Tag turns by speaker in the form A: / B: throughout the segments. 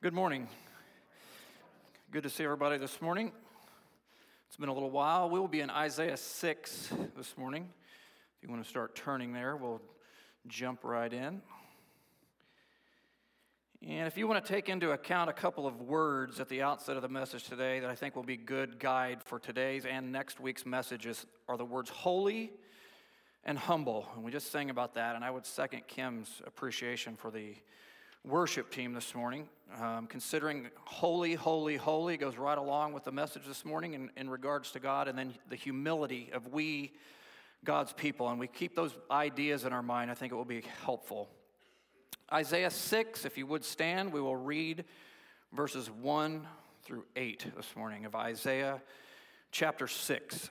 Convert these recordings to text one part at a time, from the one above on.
A: Good morning. Good to see everybody this morning. It's been a little while. We will be in Isaiah 6 this morning. If you want to start turning there, we'll jump right in. And if you want to take into account a couple of words at the outset of the message today that I think will be good guide for today's and next week's messages are the words holy and humble. And we just sang about that, and I would second Kim's appreciation for the worship team this morning. Um, considering holy, holy, holy goes right along with the message this morning in, in regards to God, and then the humility of we, God's people. And we keep those ideas in our mind, I think it will be helpful. Isaiah 6, if you would stand, we will read verses 1 through 8 this morning of Isaiah chapter 6.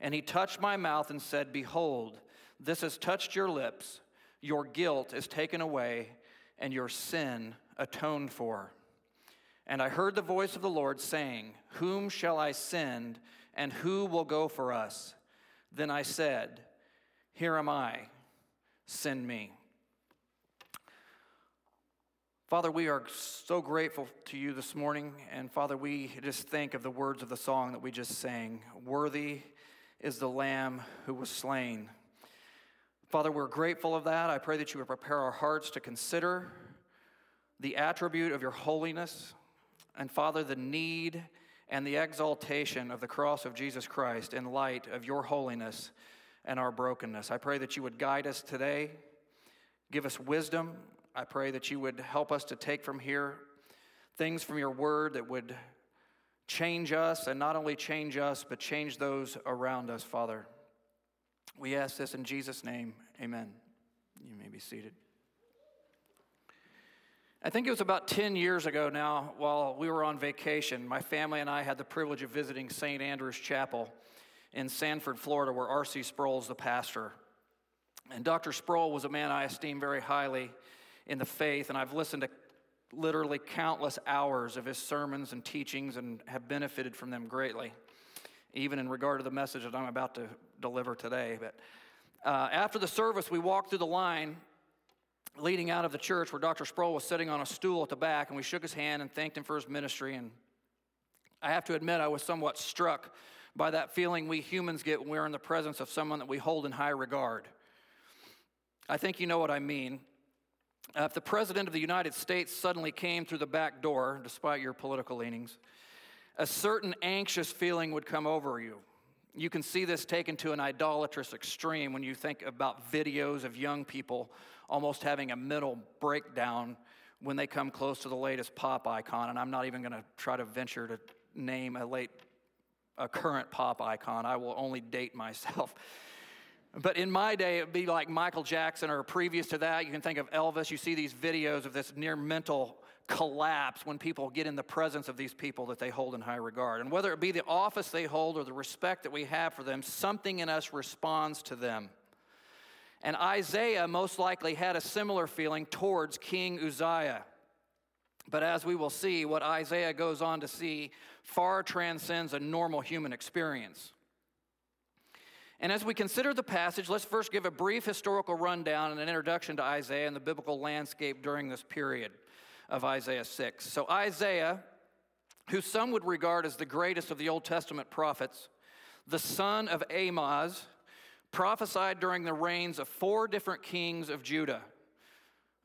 A: And he touched my mouth and said, Behold, this has touched your lips. Your guilt is taken away, and your sin atoned for. And I heard the voice of the Lord saying, Whom shall I send, and who will go for us? Then I said, Here am I, send me. Father, we are so grateful to you this morning. And Father, we just think of the words of the song that we just sang Worthy is the Lamb who was slain. Father, we're grateful of that. I pray that you would prepare our hearts to consider the attribute of your holiness, and Father, the need and the exaltation of the cross of Jesus Christ in light of your holiness and our brokenness. I pray that you would guide us today, give us wisdom. I pray that you would help us to take from here things from your word that would change us, and not only change us, but change those around us, Father. We ask this in Jesus' name. Amen. You may be seated. I think it was about 10 years ago now, while we were on vacation, my family and I had the privilege of visiting St. Andrew's Chapel in Sanford, Florida, where R.C. Sproul is the pastor. And Dr. Sproul was a man I esteem very highly in the faith, and I've listened to literally countless hours of his sermons and teachings and have benefited from them greatly, even in regard to the message that I'm about to deliver today. But uh, after the service, we walked through the line leading out of the church where Dr. Sproul was sitting on a stool at the back, and we shook his hand and thanked him for his ministry. And I have to admit, I was somewhat struck by that feeling we humans get when we're in the presence of someone that we hold in high regard. I think you know what I mean. Uh, if the President of the United States suddenly came through the back door, despite your political leanings, a certain anxious feeling would come over you. You can see this taken to an idolatrous extreme when you think about videos of young people almost having a mental breakdown when they come close to the latest pop icon. And I'm not even going to try to venture to name a late, a current pop icon. I will only date myself. But in my day, it would be like Michael Jackson, or previous to that, you can think of Elvis. You see these videos of this near mental collapse when people get in the presence of these people that they hold in high regard. And whether it be the office they hold or the respect that we have for them, something in us responds to them. And Isaiah most likely had a similar feeling towards King Uzziah. But as we will see, what Isaiah goes on to see far transcends a normal human experience. And as we consider the passage, let's first give a brief historical rundown and an introduction to Isaiah and the biblical landscape during this period of Isaiah 6. So, Isaiah, who some would regard as the greatest of the Old Testament prophets, the son of Amoz, prophesied during the reigns of four different kings of Judah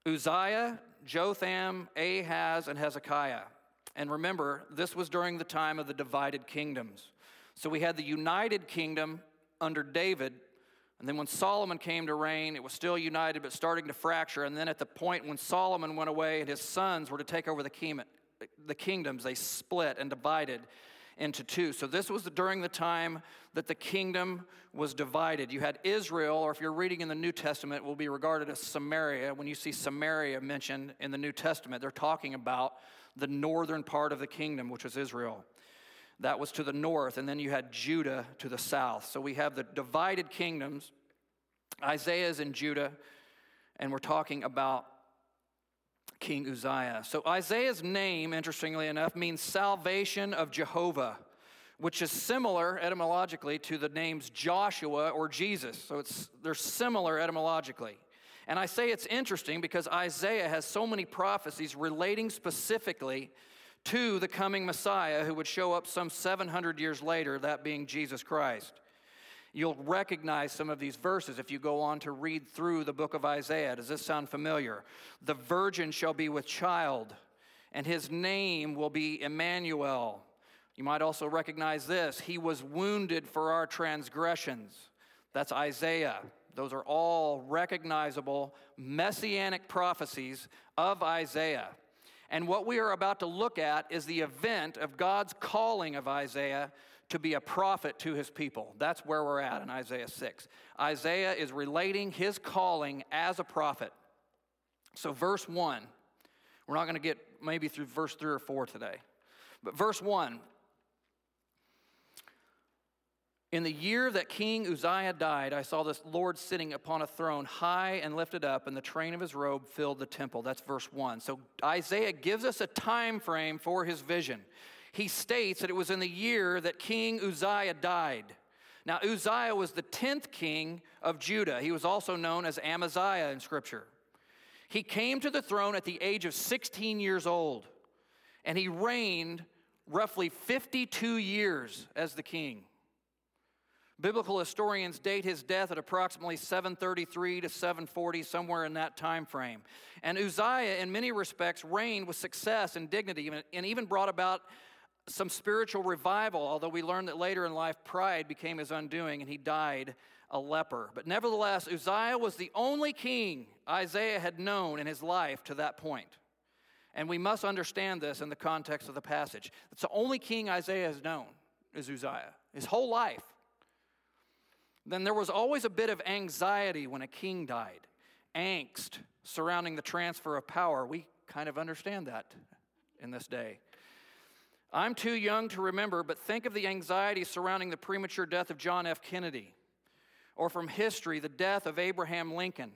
A: Uzziah, Jotham, Ahaz, and Hezekiah. And remember, this was during the time of the divided kingdoms. So we had the united kingdom under David, and then when Solomon came to reign, it was still united but starting to fracture. And then at the point when Solomon went away and his sons were to take over the, the kingdoms, they split and divided into two. So this was during the time that the kingdom was divided. You had Israel, or if you're reading in the New Testament, will be regarded as Samaria. When you see Samaria mentioned in the New Testament, they're talking about the northern part of the kingdom, which was Israel. That was to the north, and then you had Judah to the south. So we have the divided kingdoms. Isaiah is in Judah, and we're talking about King Uzziah. So Isaiah's name, interestingly enough, means salvation of Jehovah, which is similar etymologically to the names Joshua or Jesus. So it's, they're similar etymologically. And I say it's interesting because Isaiah has so many prophecies relating specifically to the coming Messiah who would show up some 700 years later, that being Jesus Christ. You'll recognize some of these verses if you go on to read through the book of Isaiah. Does this sound familiar? The virgin shall be with child, and his name will be Emmanuel. You might also recognize this He was wounded for our transgressions. That's Isaiah. Those are all recognizable messianic prophecies of Isaiah. And what we are about to look at is the event of God's calling of Isaiah to be a prophet to his people. That's where we're at in Isaiah 6. Isaiah is relating his calling as a prophet. So, verse 1, we're not going to get maybe through verse 3 or 4 today. But verse 1 In the year that King Uzziah died, I saw this Lord sitting upon a throne, high and lifted up, and the train of his robe filled the temple. That's verse 1. So Isaiah gives us a time frame for his vision he states that it was in the year that King Uzziah died. Now, Uzziah was the 10th king of Judah. He was also known as Amaziah in Scripture. He came to the throne at the age of 16 years old, and he reigned roughly 52 years as the king. Biblical historians date his death at approximately 733 to 740, somewhere in that time frame. And Uzziah, in many respects, reigned with success and dignity and even brought about some spiritual revival, although we learn that later in life pride became his undoing and he died a leper. But nevertheless, Uzziah was the only king Isaiah had known in his life to that point. And we must understand this in the context of the passage. It's the only king Isaiah has known is Uzziah, his whole life. Then there was always a bit of anxiety when a king died, angst surrounding the transfer of power. We kind of understand that in this day. I'm too young to remember, but think of the anxiety surrounding the premature death of John F. Kennedy, or from history, the death of Abraham Lincoln,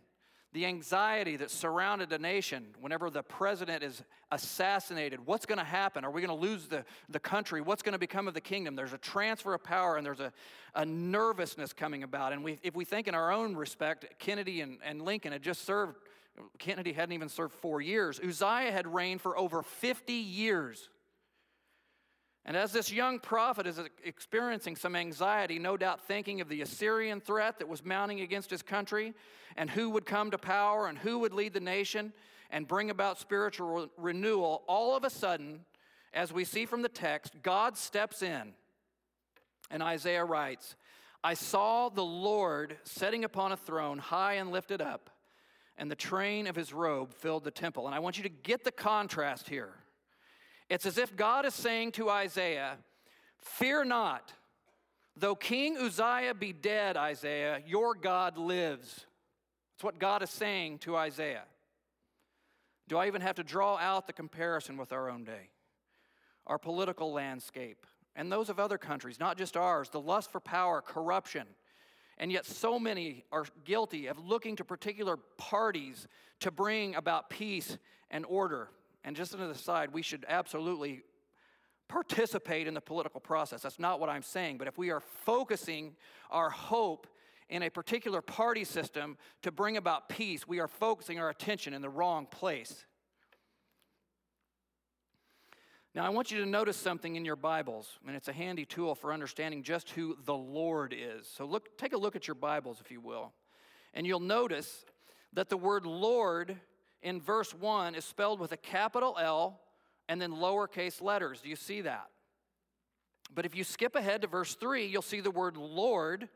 A: the anxiety that surrounded a nation whenever the president is assassinated. What's going to happen? Are we going to lose the, the country? What's going to become of the kingdom? There's a transfer of power and there's a, a nervousness coming about. And we, if we think in our own respect, Kennedy and, and Lincoln had just served, Kennedy hadn't even served four years. Uzziah had reigned for over 50 years. And as this young prophet is experiencing some anxiety, no doubt thinking of the Assyrian threat that was mounting against his country and who would come to power and who would lead the nation and bring about spiritual renewal, all of a sudden, as we see from the text, God steps in. And Isaiah writes, I saw the Lord sitting upon a throne, high and lifted up, and the train of his robe filled the temple. And I want you to get the contrast here. It's as if God is saying to Isaiah, Fear not, though King Uzziah be dead, Isaiah, your God lives. That's what God is saying to Isaiah. Do I even have to draw out the comparison with our own day? Our political landscape and those of other countries, not just ours, the lust for power, corruption. And yet, so many are guilty of looking to particular parties to bring about peace and order. And just an aside, we should absolutely participate in the political process. That's not what I'm saying. But if we are focusing our hope in a particular party system to bring about peace, we are focusing our attention in the wrong place. Now, I want you to notice something in your Bibles, and it's a handy tool for understanding just who the Lord is. So, look, take a look at your Bibles, if you will, and you'll notice that the word Lord in verse 1 is spelled with a capital L and then lowercase letters. Do you see that? But if you skip ahead to verse 3, you'll see the word Lord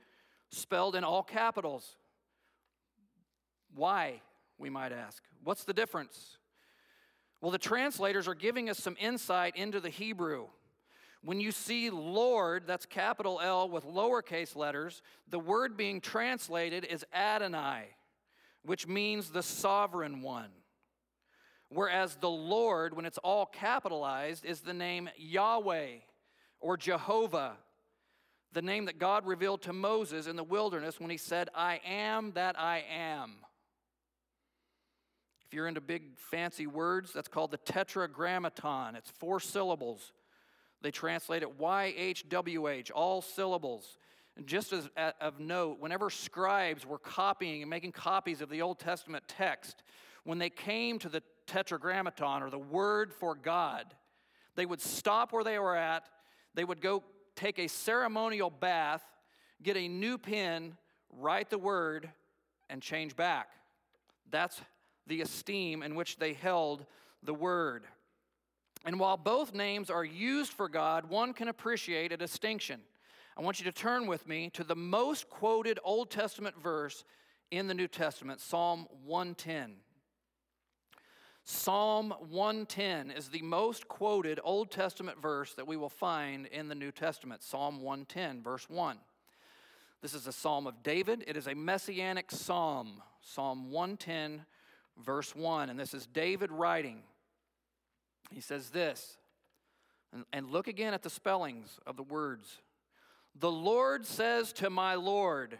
A: spelled in all capitals. Why, we might ask? What's the difference? Well, the translators are giving us some insight into the Hebrew. When you see Lord, that's capital L with lowercase letters, the word being translated is Adonai, which means the sovereign one. Whereas the Lord, when it's all capitalized, is the name Yahweh or Jehovah, the name that God revealed to Moses in the wilderness when he said, I am that I am. If you're into big fancy words, that's called the tetragrammaton. It's four syllables. They translate it YHWH, all syllables. Just as of note, whenever scribes were copying and making copies of the Old Testament text, when they came to the tetragrammaton or the word for God, they would stop where they were at, they would go take a ceremonial bath, get a new pen, write the word, and change back. That's the esteem in which they held the word. And while both names are used for God, one can appreciate a distinction. I want you to turn with me to the most quoted Old Testament verse in the New Testament, Psalm 110. Psalm 110 is the most quoted Old Testament verse that we will find in the New Testament. Psalm 110, verse 1. This is a psalm of David. It is a messianic psalm. Psalm 110, verse 1. And this is David writing. He says this, and, and look again at the spellings of the words. The Lord says to my Lord,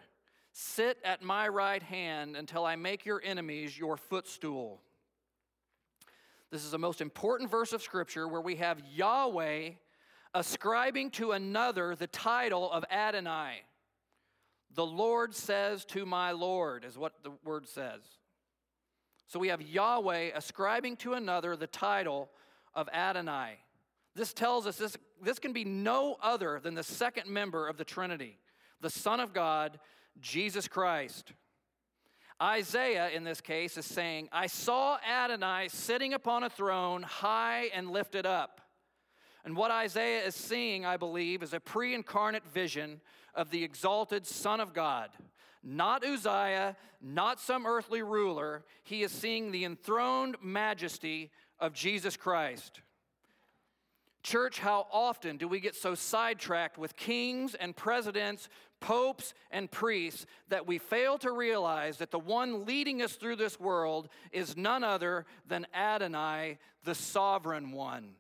A: Sit at my right hand until I make your enemies your footstool. This is the most important verse of Scripture where we have Yahweh ascribing to another the title of Adonai. The Lord says to my Lord, is what the word says. So we have Yahweh ascribing to another the title of Adonai. This tells us this, this can be no other than the second member of the Trinity, the Son of God, Jesus Christ. Isaiah, in this case, is saying, I saw Adonai sitting upon a throne, high and lifted up. And what Isaiah is seeing, I believe, is a pre incarnate vision of the exalted Son of God. Not Uzziah, not some earthly ruler. He is seeing the enthroned majesty of Jesus Christ. Church, how often do we get so sidetracked with kings and presidents, popes and priests that we fail to realize that the one leading us through this world is none other than Adonai, the sovereign one?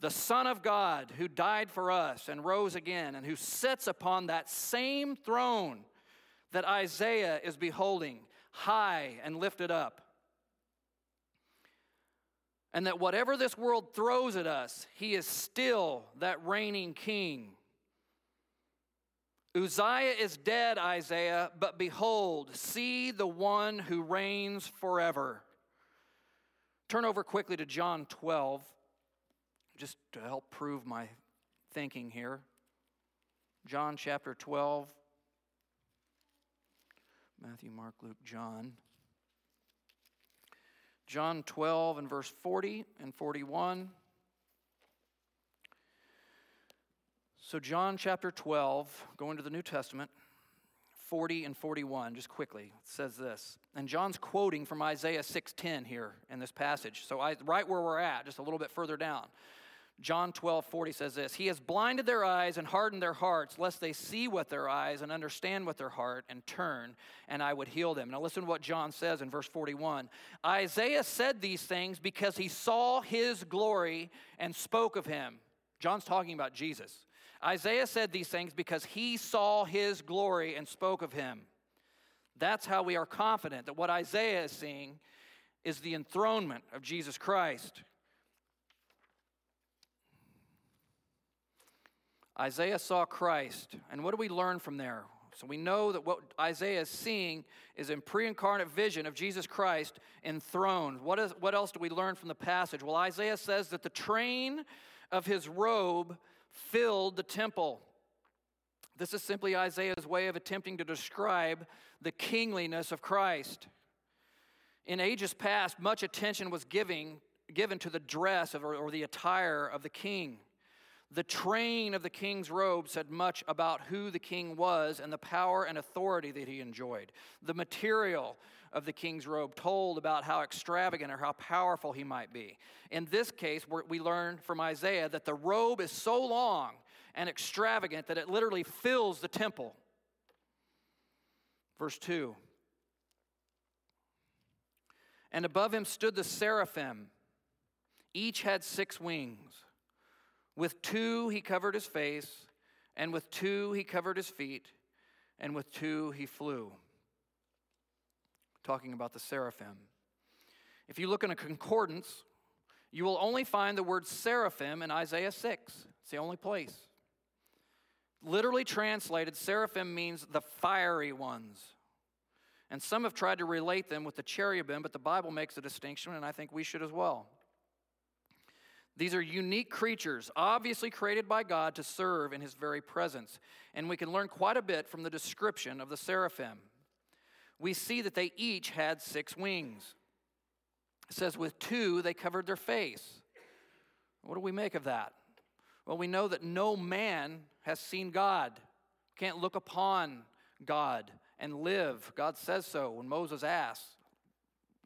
A: The Son of God who died for us and rose again, and who sits upon that same throne that Isaiah is beholding, high and lifted up and that whatever this world throws at us, he is still that reigning king. Uzziah is dead, Isaiah, but behold, see the one who reigns forever. Turn over quickly to John 12, just to help prove my thinking here. John chapter 12. Matthew, Mark, Luke, John. John 12 and verse 40 and 41. So, John chapter 12, going to the New Testament, 40 and 41, just quickly, It says this. And John's quoting from Isaiah 6:10 here in this passage. So, I, right where we're at, just a little bit further down. John 12, 40 says this He has blinded their eyes and hardened their hearts, lest they see with their eyes and understand with their heart and turn, and I would heal them. Now, listen to what John says in verse 41. Isaiah said these things because he saw his glory and spoke of him. John's talking about Jesus. Isaiah said these things because he saw his glory and spoke of him. That's how we are confident that what Isaiah is seeing is the enthronement of Jesus Christ. Isaiah saw Christ. And what do we learn from there? So we know that what Isaiah is seeing is a pre incarnate vision of Jesus Christ enthroned. What, is, what else do we learn from the passage? Well, Isaiah says that the train of his robe filled the temple. This is simply Isaiah's way of attempting to describe the kingliness of Christ. In ages past, much attention was giving, given to the dress of, or, or the attire of the king. The train of the king's robe said much about who the king was and the power and authority that he enjoyed. The material of the king's robe told about how extravagant or how powerful he might be. In this case, we learn from Isaiah that the robe is so long and extravagant that it literally fills the temple. Verse 2 And above him stood the seraphim, each had six wings. With two he covered his face, and with two he covered his feet, and with two he flew. Talking about the seraphim. If you look in a concordance, you will only find the word seraphim in Isaiah 6. It's the only place. Literally translated, seraphim means the fiery ones. And some have tried to relate them with the cherubim, but the Bible makes a distinction, and I think we should as well. These are unique creatures, obviously created by God to serve in His very presence. And we can learn quite a bit from the description of the seraphim. We see that they each had six wings. It says, with two, they covered their face. What do we make of that? Well, we know that no man has seen God, can't look upon God and live. God says so when Moses asks,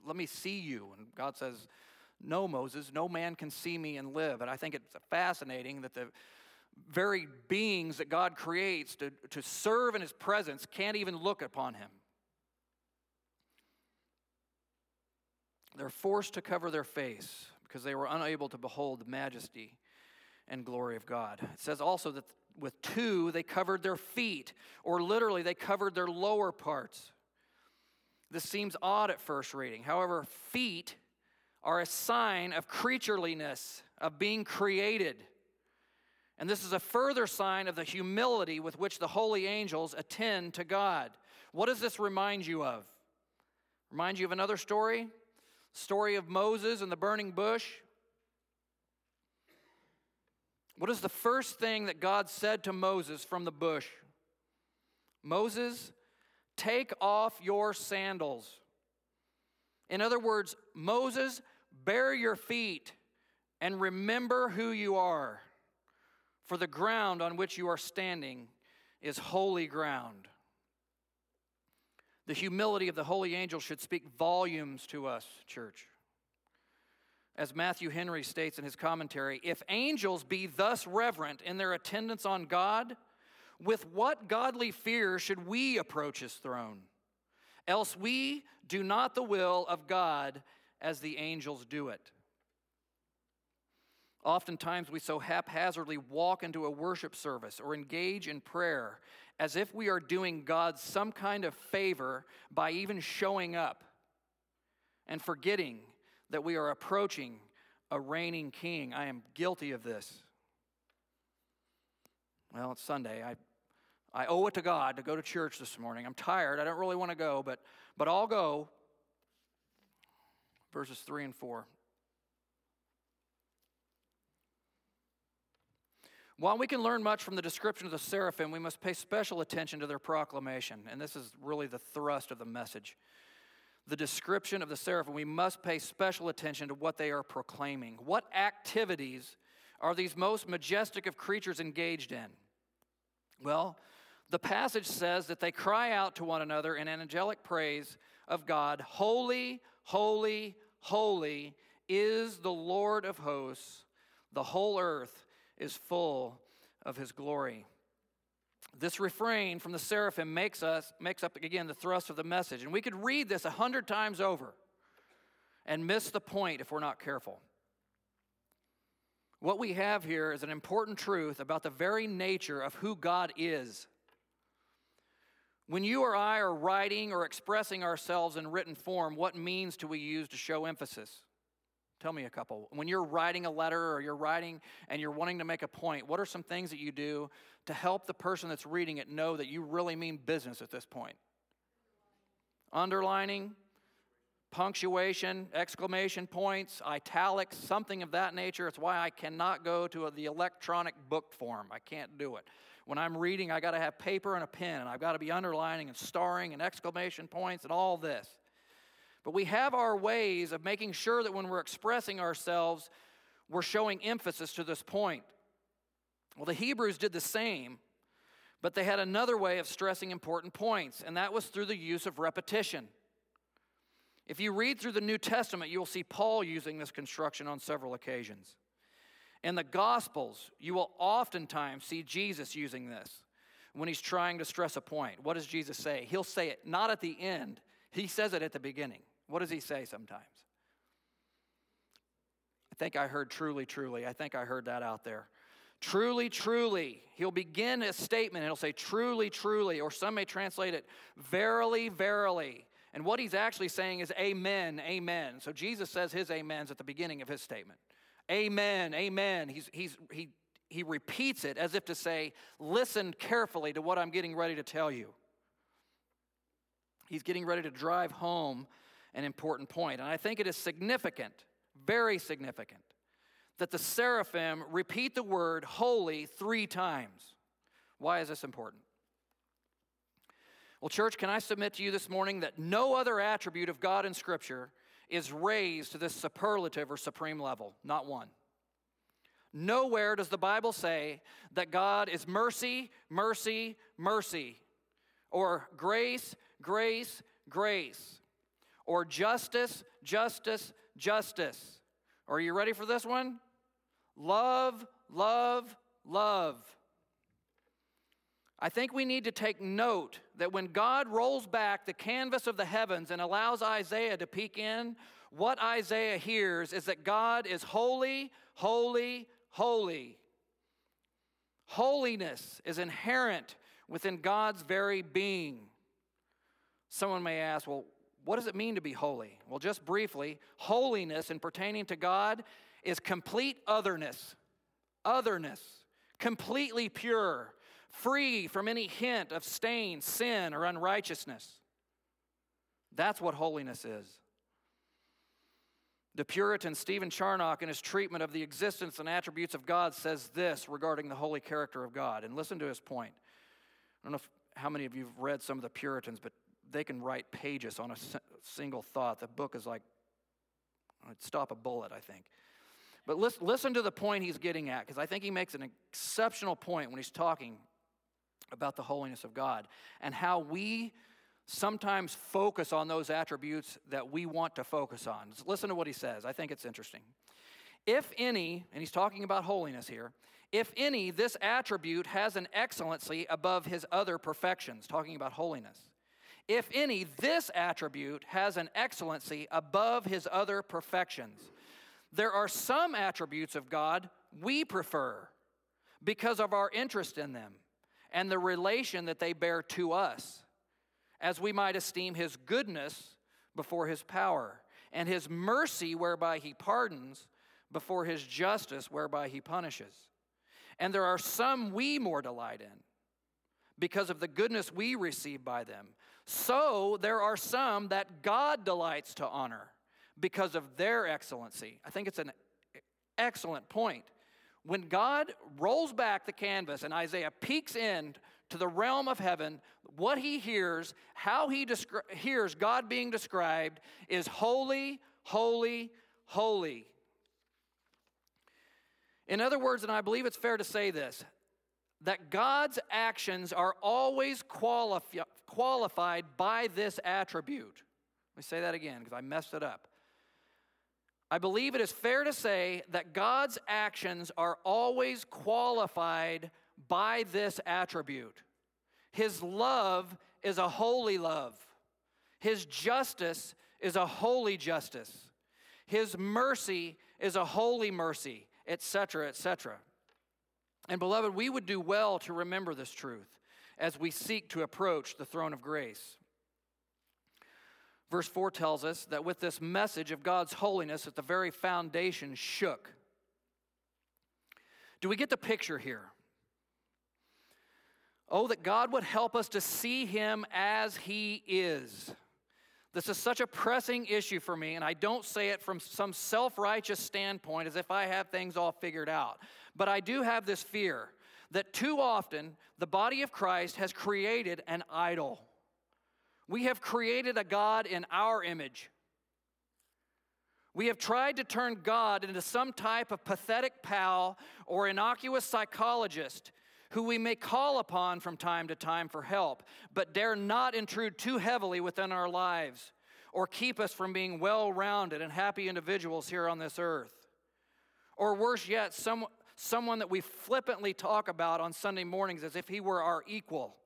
A: Let me see you. And God says, No, Moses, no man can see me and live. And I think it's fascinating that the very beings that God creates to, to serve in his presence can't even look upon him. They're forced to cover their face because they were unable to behold the majesty and glory of God. It says also that with two, they covered their feet, or literally, they covered their lower parts. This seems odd at first reading. However, feet are a sign of creatureliness, of being created. And this is a further sign of the humility with which the holy angels attend to God. What does this remind you of? Remind you of another story? Story of Moses and the burning bush? What is the first thing that God said to Moses from the bush? Moses, take off your sandals. In other words, Moses, bare your feet and remember who you are, for the ground on which you are standing is holy ground. The humility of the holy angel should speak volumes to us, church. As Matthew Henry states in his commentary, if angels be thus reverent in their attendance on God, with what godly fear should we approach his throne? Else we do not the will of God as the angels do it. Oftentimes, we so haphazardly walk into a worship service or engage in prayer as if we are doing God some kind of favor by even showing up and forgetting that we are approaching a reigning king. I am guilty of this. Well, it's Sunday. I, I owe it to God to go to church this morning. I'm tired. I don't really want to go, but, but I'll go. Verses 3 and 4. While we can learn much from the description of the seraphim, we must pay special attention to their proclamation. And this is really the thrust of the message the description of the seraphim, we must pay special attention to what they are proclaiming. What activities are these most majestic of creatures engaged in? Well, the passage says that they cry out to one another in angelic praise of God Holy, holy, holy is the Lord of hosts. The whole earth is full of his glory. This refrain from the seraphim makes us makes up again the thrust of the message. And we could read this a hundred times over and miss the point if we're not careful. What we have here is an important truth about the very nature of who God is. When you or I are writing or expressing ourselves in written form, what means do we use to show emphasis? Tell me a couple. When you're writing a letter or you're writing and you're wanting to make a point, what are some things that you do to help the person that's reading it know that you really mean business at this point? Underlining, punctuation, exclamation points, italics, something of that nature. It's why I cannot go to the electronic book form. I can't do it. When I'm reading, I got to have paper and a pen, and I've got to be underlining and starring and exclamation points and all this. But we have our ways of making sure that when we're expressing ourselves, we're showing emphasis to this point. Well, the Hebrews did the same, but they had another way of stressing important points, and that was through the use of repetition. If you read through the New Testament, you'll see Paul using this construction on several occasions. In the Gospels, you will oftentimes see Jesus using this when he's trying to stress a point. What does Jesus say? He'll say it not at the end, he says it at the beginning. What does he say sometimes? I think I heard truly, truly. I think I heard that out there. Truly, truly. He'll begin a statement and he'll say, truly, truly, or some may translate it, verily, verily. And what he's actually saying is, amen, amen. So Jesus says his amens at the beginning of his statement. Amen, amen. He's, he's, he, he repeats it as if to say, listen carefully to what I'm getting ready to tell you. He's getting ready to drive home an important point. And I think it is significant, very significant, that the seraphim repeat the word holy three times. Why is this important? Well, church, can I submit to you this morning that no other attribute of God in Scripture is raised to this superlative or supreme level? Not one. Nowhere does the Bible say that God is mercy, mercy, mercy, or grace, grace, grace, or justice, justice, justice. Are you ready for this one? Love, love, love. I think we need to take note that when God rolls back the canvas of the heavens and allows Isaiah to peek in, what Isaiah hears is that God is holy, holy, holy. Holiness is inherent within God's very being. Someone may ask, well, what does it mean to be holy? Well, just briefly, holiness in pertaining to God is complete otherness. Otherness. Completely pure, free from any hint of stain, sin, or unrighteousness. That's what holiness is. The Puritan Stephen Charnock, in his treatment of the existence and attributes of God, says this regarding the holy character of God. And listen to his point. I don't know if, how many of you have read some of the Puritans, but they can write pages on a single thought. The book is like, I'd stop a bullet, I think. But listen, listen to the point he's getting at, because I think he makes an exceptional point when he's talking about the holiness of God and how we sometimes focus on those attributes that we want to focus on. listen to what he says. I think it's interesting. If any, and he's talking about holiness here, if any, this attribute has an excellency above his other perfections, talking about holiness. If any, this attribute has an excellency above his other perfections. There are some attributes of God we prefer because of our interest in them and the relation that they bear to us as we might esteem his goodness before his power, and his mercy whereby he pardons before his justice whereby he punishes. And there are some we more delight in because of the goodness we receive by them. So there are some that God delights to honor because of their excellency. I think it's an excellent point. When God rolls back the canvas and Isaiah peeks in to the realm of heaven, what he hears, how he descri- hears God being described is holy, holy, holy. In other words, and I believe it's fair to say this, that God's actions are always qualifi- qualified by this attribute. Let me say that again because I messed it up. I believe it is fair to say that God's actions are always qualified by this attribute. His love is a holy love, His justice is a holy justice, His mercy is a holy mercy, etc., etc. And beloved, we would do well to remember this truth as we seek to approach the throne of grace. Verse 4 tells us that with this message of God's holiness at the very foundation shook. Do we get the picture here? Oh, that God would help us to see Him as He is. This is such a pressing issue for me, and I don't say it from some self righteous standpoint as if I have things all figured out. But I do have this fear that too often the body of Christ has created an idol. We have created a God in our image, We have tried to turn God into some type of pathetic pal or innocuous psychologist who we may call upon from time to time for help, but dare not intrude too heavily within our lives or keep us from being well rounded and happy individuals here on this earth. Or worse yet, some, someone that we flippantly talk about on Sunday mornings as if he were our equal,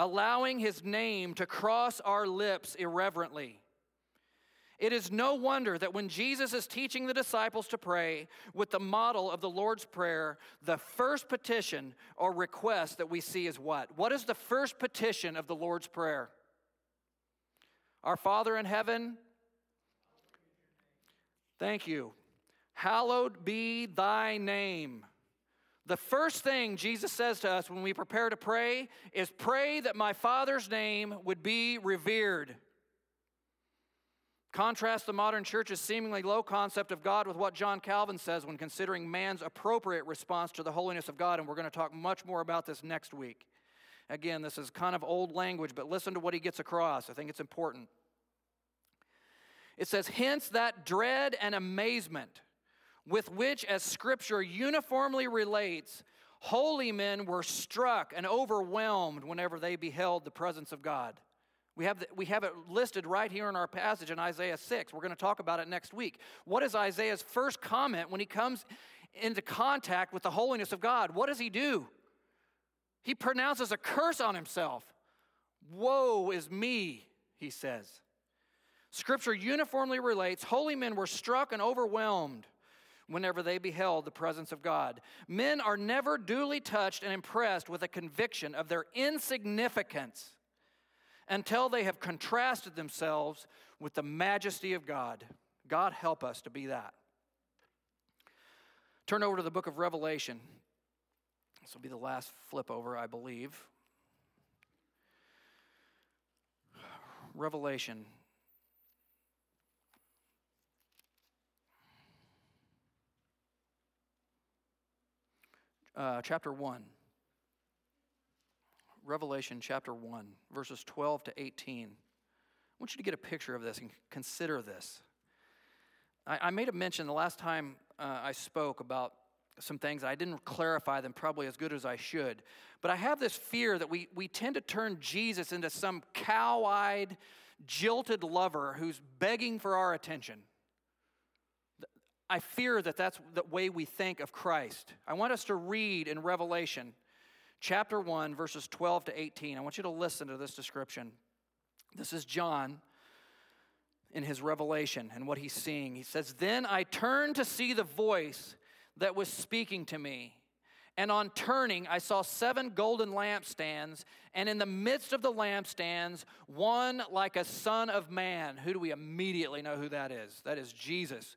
A: allowing his name to cross our lips irreverently. It is no wonder that when Jesus is teaching the disciples to pray with the model of the Lord's Prayer, the first petition or request that we see is what? What is the first petition of the Lord's Prayer? Our Father in heaven, thank you. Hallowed be thy name. The first thing Jesus says to us when we prepare to pray is pray that my Father's name would be revered. Contrast the modern church's seemingly low concept of God with what John Calvin says when considering man's appropriate response to the holiness of God, and we're going to talk much more about this next week. Again, this is kind of old language, but listen to what he gets across. I think it's important. It says, Hence that dread and amazement with which, as Scripture uniformly relates, holy men were struck and overwhelmed whenever they beheld the presence of God. We have, the, we have it listed right here in our passage in Isaiah 6. We're going to talk about it next week. What is Isaiah's first comment when he comes into contact with the holiness of God? What does he do? He pronounces a curse on himself. Woe is me, he says. Scripture uniformly relates holy men were struck and overwhelmed whenever they beheld the presence of God. Men are never duly touched and impressed with a conviction of their insignificance until they have contrasted themselves with the majesty of God. God help us to be that. Turn over to the book of Revelation. This will be the last flip over, I believe. Revelation. Uh, chapter 1. Revelation chapter 1, verses 12 to 18. I want you to get a picture of this and consider this. I, I made a mention the last time uh, I spoke about some things. I didn't clarify them probably as good as I should. But I have this fear that we, we tend to turn Jesus into some cow eyed, jilted lover who's begging for our attention. I fear that that's the way we think of Christ. I want us to read in Revelation chapter 1, verses 12 to 18. I want you to listen to this description. This is John in his revelation and what he's seeing. He says, Then I turned to see the voice that was speaking to me. And on turning, I saw seven golden lampstands, and in the midst of the lampstands, one like a son of man. Who do we immediately know who that is? That is Jesus.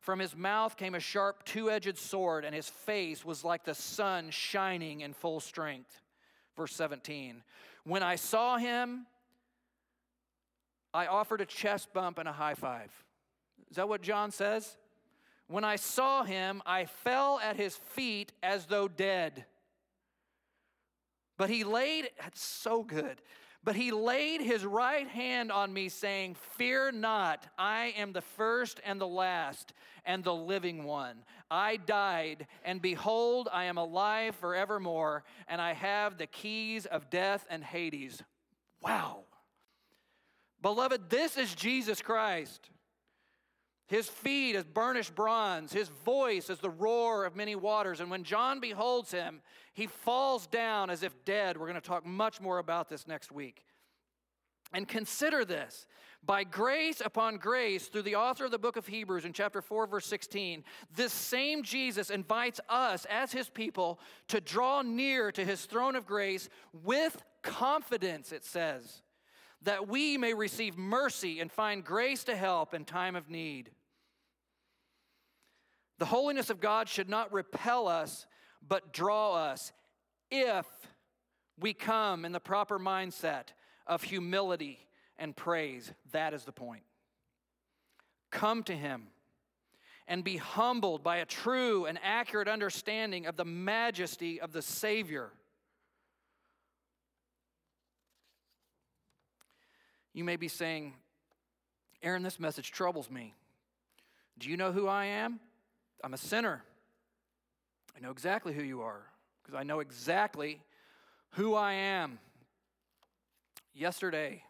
A: From his mouth came a sharp two edged sword, and his face was like the sun shining in full strength. Verse 17 When I saw him, I offered a chest bump and a high five. Is that what John says? When I saw him, I fell at his feet as though dead. But he laid, that's so good. But he laid his right hand on me, saying, Fear not, I am the first and the last and the living one. I died, and behold, I am alive forevermore, and I have the keys of death and Hades. Wow. Beloved, this is Jesus Christ. His feet is burnished bronze, his voice is the roar of many waters. And when John beholds him, he falls down as if dead. We're going to talk much more about this next week. And consider this by grace upon grace, through the author of the book of Hebrews in chapter 4, verse 16, this same Jesus invites us as his people to draw near to his throne of grace with confidence, it says that we may receive mercy and find grace to help in time of need. The holiness of God should not repel us, but draw us if we come in the proper mindset of humility and praise. That is the point. Come to Him and be humbled by a true and accurate understanding of the majesty of the Savior. You may be saying, Aaron, this message troubles me. Do you know who I am? I'm a sinner. I know exactly who you are because I know exactly who I am. Yesterday,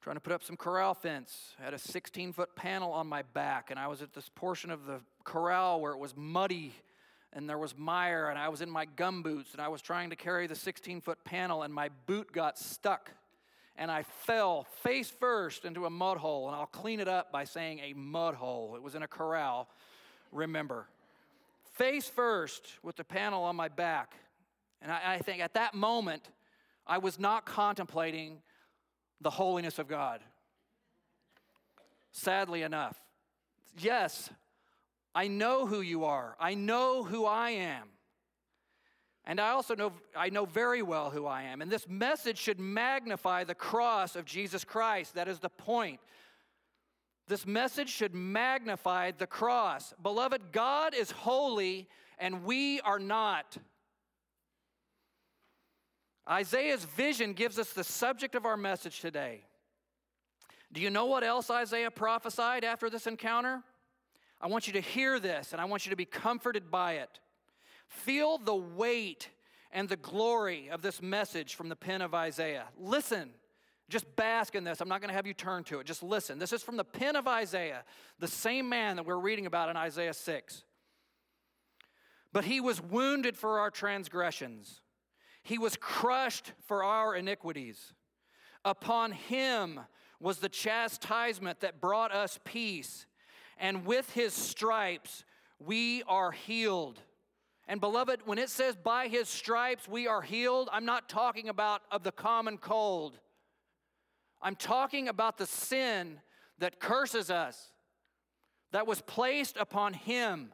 A: trying to put up some corral fence, I had a 16 foot panel on my back, and I was at this portion of the corral where it was muddy and there was mire, and I was in my gum boots, and I was trying to carry the 16 foot panel, and my boot got stuck. And I fell face first into a mud hole, and I'll clean it up by saying a mud hole. It was in a corral, remember. Face first with the panel on my back. And I, I think at that moment, I was not contemplating the holiness of God. Sadly enough. Yes, I know who you are. I know who I am. And I also know I know very well who I am. And this message should magnify the cross of Jesus Christ. That is the point. This message should magnify the cross. Beloved, God is holy and we are not. Isaiah's vision gives us the subject of our message today. Do you know what else Isaiah prophesied after this encounter? I want you to hear this and I want you to be comforted by it. Feel the weight and the glory of this message from the pen of Isaiah. Listen, just bask in this. I'm not going to have you turn to it. Just listen. This is from the pen of Isaiah, the same man that we're reading about in Isaiah 6. But he was wounded for our transgressions he was crushed for our iniquities. Upon him was the chastisement that brought us peace, and with his stripes we are healed. And beloved, when it says by his stripes we are healed, I'm not talking about of the common cold. I'm talking about the sin that curses us, that was placed upon him.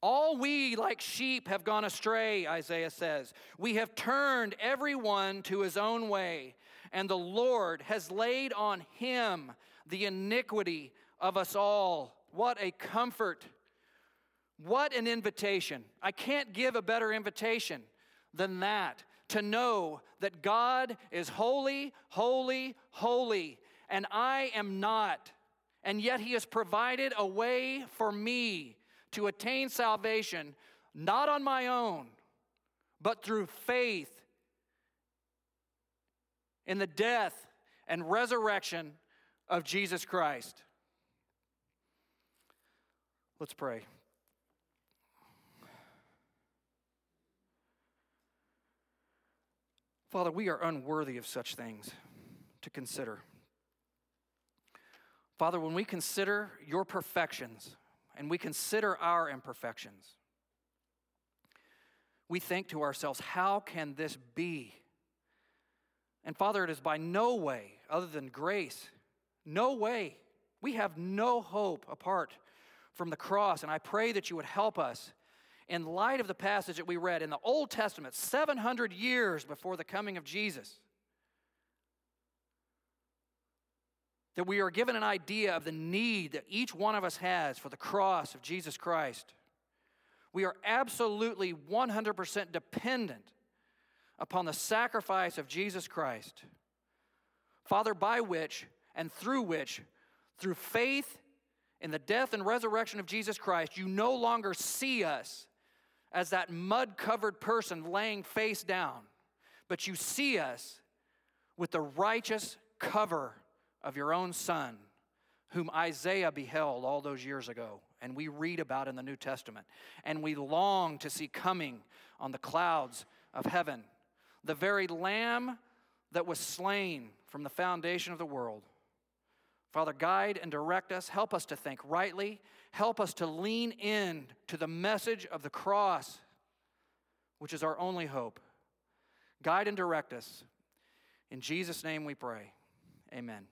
A: All we, like sheep, have gone astray, Isaiah says. We have turned everyone to his own way, and the Lord has laid on him the iniquity of us all. What a comfort! What an invitation. I can't give a better invitation than that to know that God is holy, holy, holy, and I am not. And yet He has provided a way for me to attain salvation, not on my own, but through faith in the death and resurrection of Jesus Christ. Let's pray. Father, we are unworthy of such things to consider. Father, when we consider your perfections, and we consider our imperfections, we think to ourselves, how can this be? And Father, it is by no way other than grace, no way. We have no hope apart from the cross. And I pray that you would help us in light of the passage that we read in the Old Testament, 700 years before the coming of Jesus. that we are given an idea of the need that each one of us has for the cross of Jesus Christ. We are absolutely 100% dependent upon the sacrifice of Jesus Christ. Father, by which and through which, through faith in the death and resurrection of Jesus Christ, you no longer see us as that mud covered person laying face down, but you see us with the righteous cover of your own Son, whom Isaiah beheld all those years ago, and we read about in the New Testament, and we long to see coming on the clouds of heaven, the very Lamb that was slain from the foundation of the world. Father, guide and direct us. Help us to think rightly. Help us to lean in to the message of the cross, which is our only hope. Guide and direct us. In Jesus' name we pray. Amen.